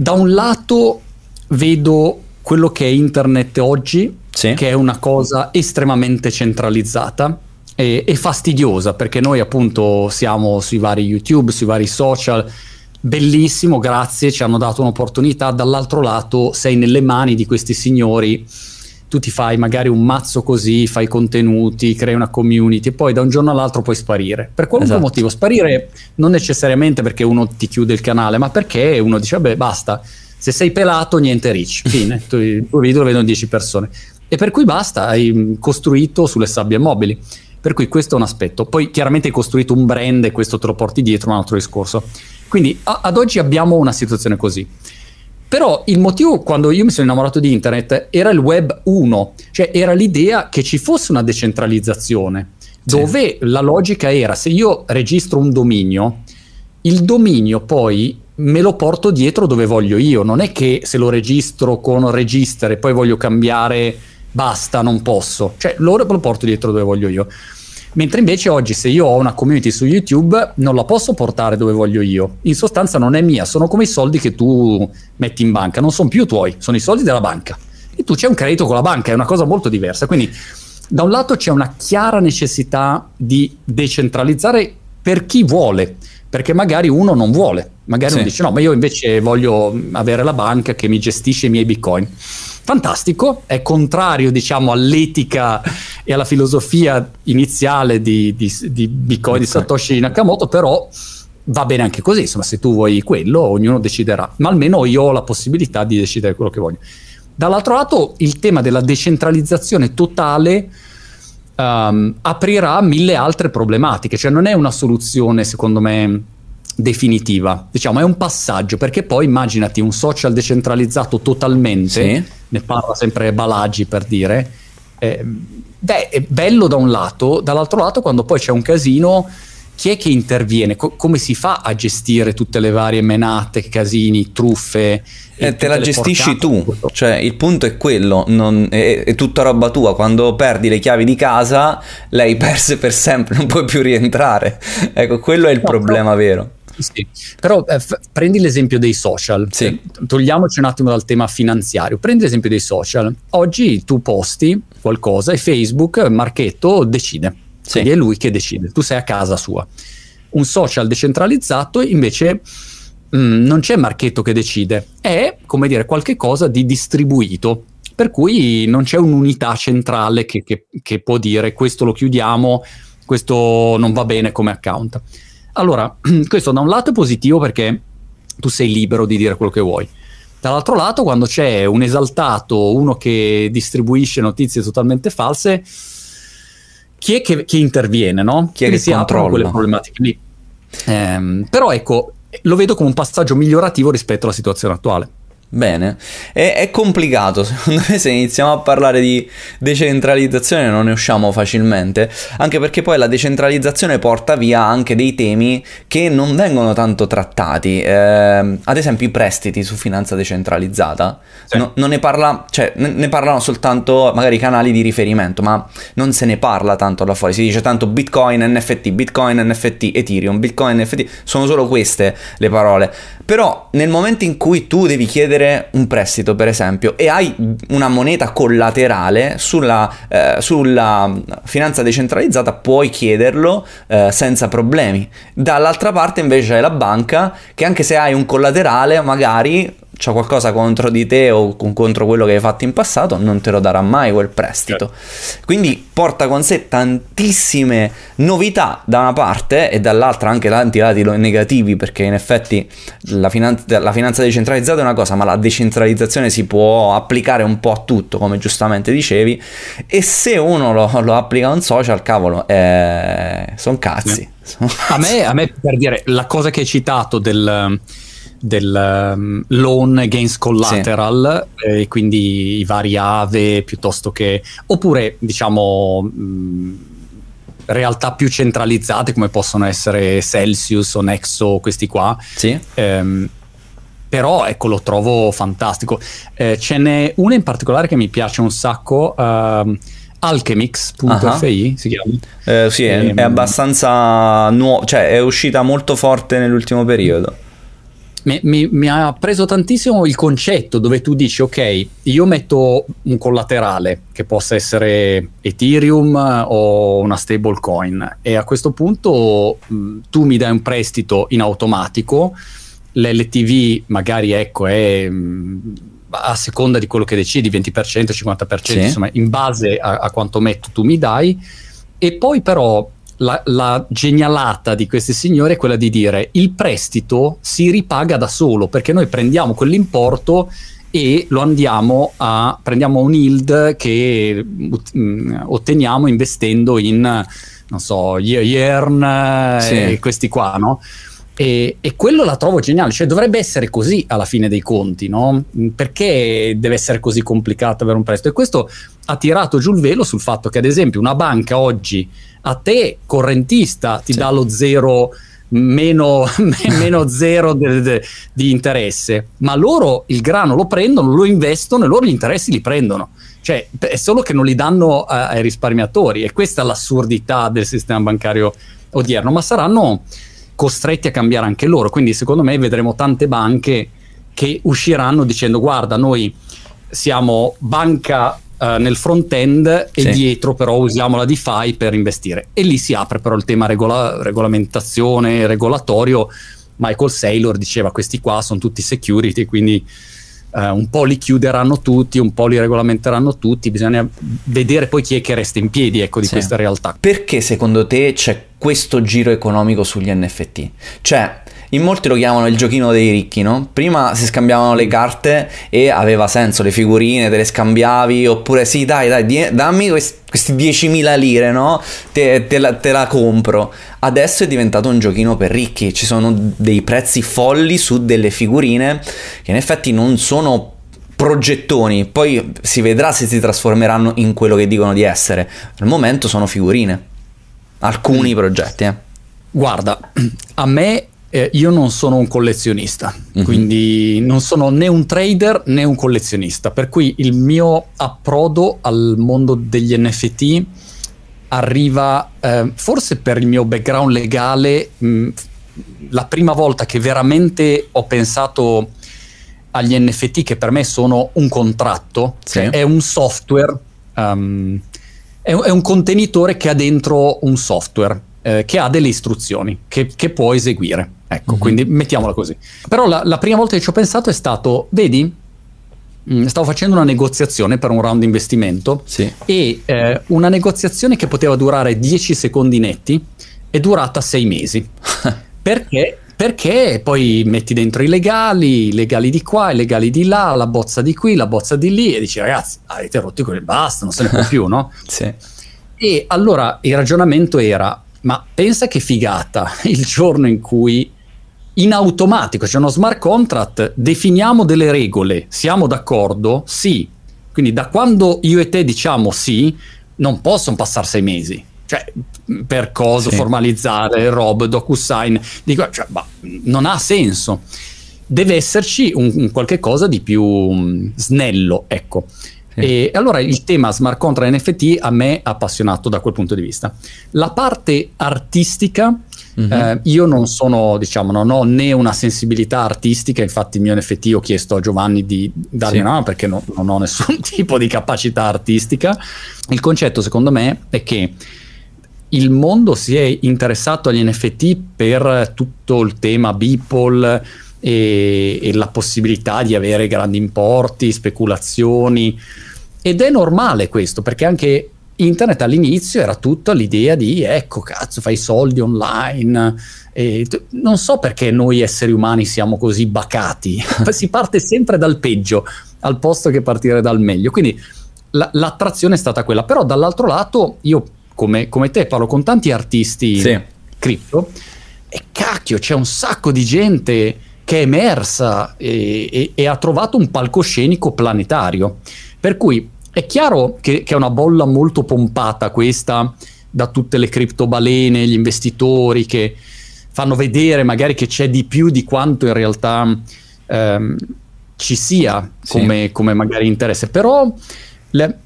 Da un lato vedo quello che è internet oggi, sì. che è una cosa estremamente centralizzata e, e fastidiosa, perché noi appunto siamo sui vari YouTube, sui vari social, bellissimo, grazie, ci hanno dato un'opportunità, dall'altro lato sei nelle mani di questi signori tu ti fai magari un mazzo così, fai contenuti, crei una community e poi da un giorno all'altro puoi sparire. Per qualunque esatto. motivo, sparire non necessariamente perché uno ti chiude il canale, ma perché uno dice vabbè basta, se sei pelato niente rich, fine, tu, il tuo video lo vedono 10 persone. E per cui basta, hai costruito sulle sabbie mobili. Per cui questo è un aspetto. Poi chiaramente hai costruito un brand e questo te lo porti dietro, un altro discorso. Quindi a, ad oggi abbiamo una situazione così. Però il motivo quando io mi sono innamorato di internet era il web 1, cioè era l'idea che ci fosse una decentralizzazione, dove sì. la logica era se io registro un dominio, il dominio poi me lo porto dietro dove voglio io, non è che se lo registro con register e poi voglio cambiare, basta, non posso, cioè lo, lo porto dietro dove voglio io. Mentre invece oggi se io ho una community su YouTube non la posso portare dove voglio io. In sostanza non è mia, sono come i soldi che tu metti in banca, non sono più tuoi, sono i soldi della banca. E tu c'è un credito con la banca, è una cosa molto diversa. Quindi da un lato c'è una chiara necessità di decentralizzare per chi vuole, perché magari uno non vuole, magari sì. uno dice no, ma io invece voglio avere la banca che mi gestisce i miei bitcoin fantastico, è contrario diciamo all'etica e alla filosofia iniziale di, di, di Bitcoin okay. di Satoshi Nakamoto, però va bene anche così, insomma se tu vuoi quello ognuno deciderà, ma almeno io ho la possibilità di decidere quello che voglio. Dall'altro lato il tema della decentralizzazione totale um, aprirà mille altre problematiche, cioè non è una soluzione secondo me definitiva, diciamo è un passaggio perché poi immaginati un social decentralizzato totalmente, sì. ne parla sempre Balagi per dire, eh, beh è bello da un lato, dall'altro lato quando poi c'è un casino chi è che interviene? Co- come si fa a gestire tutte le varie menate, casini, truffe? Eh, te la gestisci tu, cioè il punto è quello, non, è, è, tutta roba tua, quando perdi le chiavi di casa lei perse per sempre, non puoi più rientrare, ecco quello è il no, problema no. vero. Sì, però eh, f- prendi l'esempio dei social, sì. Eh, togliamoci un attimo dal tema finanziario, prendi l'esempio dei social. Oggi tu posti qualcosa e Facebook, Marchetto, decide. Sì. È lui che decide, tu sei a casa sua. Un social decentralizzato invece mh, mm, non c'è Marchetto che decide, è come dire qualche cosa di distribuito. Per cui non c'è un'unità centrale che, che, che può dire questo lo chiudiamo, questo non va bene come account. Allora, questo da un lato è positivo perché tu sei libero di dire quello che vuoi. Dall'altro lato, quando c'è un esaltato, uno che distribuisce notizie totalmente false, chi è che, che interviene, no? Chi è che si controlla? quelle problematiche lì. Ehm, però ecco, lo vedo come un passaggio migliorativo rispetto alla situazione attuale. Bene, è, è, complicato, secondo me se iniziamo a parlare di decentralizzazione non ne usciamo facilmente, anche perché poi la decentralizzazione porta via anche dei temi che non vengono tanto trattati, eh, ad esempio i prestiti su finanza decentralizzata, sì. no, non ne, parla, cioè, ne, ne, parlano soltanto magari i canali di riferimento, ma non se ne parla tanto là fuori, si dice tanto Bitcoin, NFT, Bitcoin, NFT, Ethereum, Bitcoin, NFT, sono solo queste le parole, però nel momento in cui tu devi chiedere un prestito, per esempio, e hai una moneta collaterale sulla, eh, sulla finanza decentralizzata, puoi chiederlo eh, senza problemi. Dall'altra parte invece c'è la banca che anche se hai un collaterale, magari c'ha qualcosa contro di te o contro quello che hai fatto in passato, non te lo darà mai quel prestito. Certo. Quindi porta con sé tantissime novità da una parte e dall'altra anche tanti lati negativi, perché in effetti la, finan- la finanza decentralizzata è una cosa, ma la decentralizzazione si può applicare un po' a tutto, come giustamente dicevi, e se uno lo, lo applica a un social, cavolo, eh, sono cazzi. Sì. a, me, a me, per dire, la cosa che hai citato del del um, loan against collateral, sì. eh, quindi i vari AVE piuttosto che, oppure diciamo mh, mm, realtà più centralizzate come possono essere Celsius o Nexo, questi qua. Sì. Ehm, però ecco lo trovo fantastico. Eh, ce n'è una in particolare che mi piace un sacco. Uh, Alchemix.fi uh-huh. si chiama? Eh, sì, è, è ehm, abbastanza nuova, cioè è uscita molto forte nell'ultimo periodo. Mi, mi, mi, ha preso tantissimo il concetto dove tu dici ok, io metto un collaterale che possa essere Ethereum o una stablecoin e a questo punto mh, tu mi dai un prestito in automatico, l'LTV magari ecco è... Mh, a seconda di quello che decidi, 20%, 50%, sì. insomma, in base a, a quanto metto tu mi dai, e poi però la, la, genialata di questi signori è quella di dire il prestito si ripaga da solo perché noi prendiamo quell'importo e lo andiamo a prendiamo un yield che uh, otteniamo investendo in non so yearn sì. e questi qua no? E, e, quello la trovo geniale, cioè dovrebbe essere così alla fine dei conti, no? Perché deve essere così complicato avere un prestito? E questo ha tirato giù il velo sul fatto che, ad esempio, una banca oggi a te, correntista, ti sì. dà lo zero meno, meno zero de, de, di interesse, ma loro il grano lo prendono, lo investono e loro gli interessi li prendono. Cioè, è solo che non li danno ai risparmiatori e questa è l'assurdità del sistema bancario odierno, ma saranno costretti a cambiare anche loro. Quindi secondo me vedremo tante banche che usciranno dicendo guarda noi siamo banca uh, nel front end e sì. dietro però usiamo la DeFi per investire. E lì si apre però il tema regola- regolamentazione, regolatorio. Michael Saylor diceva questi qua sono tutti security, quindi Uh, un po' li chiuderanno tutti, un po' li regolamenteranno tutti, bisogna vedere poi chi è che resta in piedi ecco, di sì. questa realtà. Perché secondo te c'è questo giro economico sugli NFT? Cioè, in molti lo chiamano il giochino dei ricchi, no? Prima si scambiavano le carte e aveva senso, le figurine te le scambiavi, oppure sì, dai, dai, dammi questi, questi 10.000 lire, no? Te, te, la, te la compro. Adesso è diventato un giochino per ricchi, ci sono dei prezzi folli su delle figurine che in effetti non sono progettoni, poi si vedrà se si trasformeranno in quello che dicono di essere. Al momento sono figurine, alcuni mm. progetti. Eh. Guarda, a me eh, io non sono un collezionista, mm-hmm. quindi non sono né un trader né un collezionista, per cui il mio approdo al mondo degli NFT arriva eh, forse per il mio background legale, mh, la prima volta che veramente ho pensato agli NFT che per me sono un contratto, sì. cioè è un software, um, è, è un contenitore che ha dentro un software eh, che ha delle istruzioni che, che può eseguire. Ecco, mm-hmm. quindi mettiamola così. Però la, la, prima volta che ci ho pensato è stato, vedi, mm, stavo facendo una negoziazione per un round investimento sì. e eh, una negoziazione che poteva durare 10 secondi netti è durata 6 mesi. Perché? Perché poi metti dentro i legali, i legali di qua, i legali di là, la bozza di qui, la bozza di lì e dici ragazzi avete rotto i quelli, basta, non se ne può più, no? sì. E allora il ragionamento era ma pensa che figata il giorno in cui in automatico c'è uno smart contract, definiamo delle regole, siamo d'accordo? Sì. Quindi da quando io e te diciamo sì, non possono passare sei mesi. Cioè, per cosa sì. formalizzare, rob, DocuSign, dico, cioè, bah, non ha senso. Deve esserci un, un qualche cosa di più um, snello, ecco. E allora il tema smart contract NFT a me ha appassionato da quel punto di vista. La parte artistica, mm-hmm. eh, io non sono, diciamo, non ho né una sensibilità artistica, infatti il mio NFT ho chiesto a Giovanni di darmi sì. una mano perché no, non ho nessun tipo di capacità artistica. Il concetto secondo me è che il mondo si è interessato agli NFT per tutto il tema Beeple e, e la possibilità di avere grandi importi, speculazioni ed è normale questo, perché anche internet all'inizio era tutta l'idea di ecco cazzo fai soldi online e non so perché noi esseri umani siamo così bacati. Si parte sempre dal peggio al posto che partire dal meglio. Quindi la, l'attrazione è stata quella. Però dall'altro lato io come, come te parlo con tanti artisti sì. cripto e cacchio c'è un sacco di gente che è emersa e, e, e ha trovato un palcoscenico planetario per cui è chiaro che, che, è una bolla molto pompata questa da tutte le criptobalene, gli investitori che fanno vedere magari che c'è di più di quanto in realtà ehm, ci sia come, sì. come, magari interesse. Però le,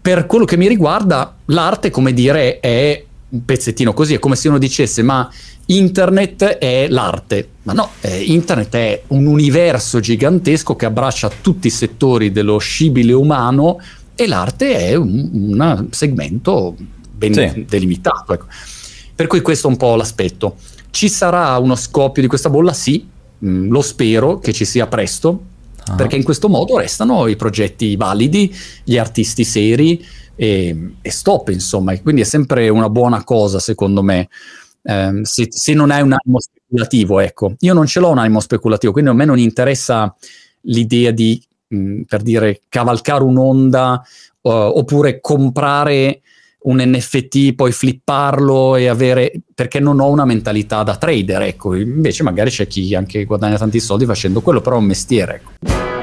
per quello che mi riguarda l'arte, come dire, è un pezzettino così, è come se uno dicesse ma internet è l'arte, ma no, eh, internet è un universo gigantesco che abbraccia tutti i settori dello scibile umano e l'arte è un, un segmento ben sì. delimitato. Ecco. Per cui questo è un po' l'aspetto. Ci sarà uno scoppio di questa bolla? Sì, mh, mm, lo spero che ci sia presto, ah. perché in questo modo restano i progetti validi, gli artisti seri e, e stop, insomma. quindi è sempre una buona cosa, secondo me. Eh, se, se, non hai un animo speculativo, ecco. Io non ce l'ho un animo speculativo, quindi a me non interessa l'idea di, mh, per dire, cavalcare un'onda uh, oppure comprare un NFT, poi flipparlo e avere, perché non ho una mentalità da trader, ecco, invece magari c'è chi anche guadagna tanti soldi facendo quello, però è un mestiere, ecco.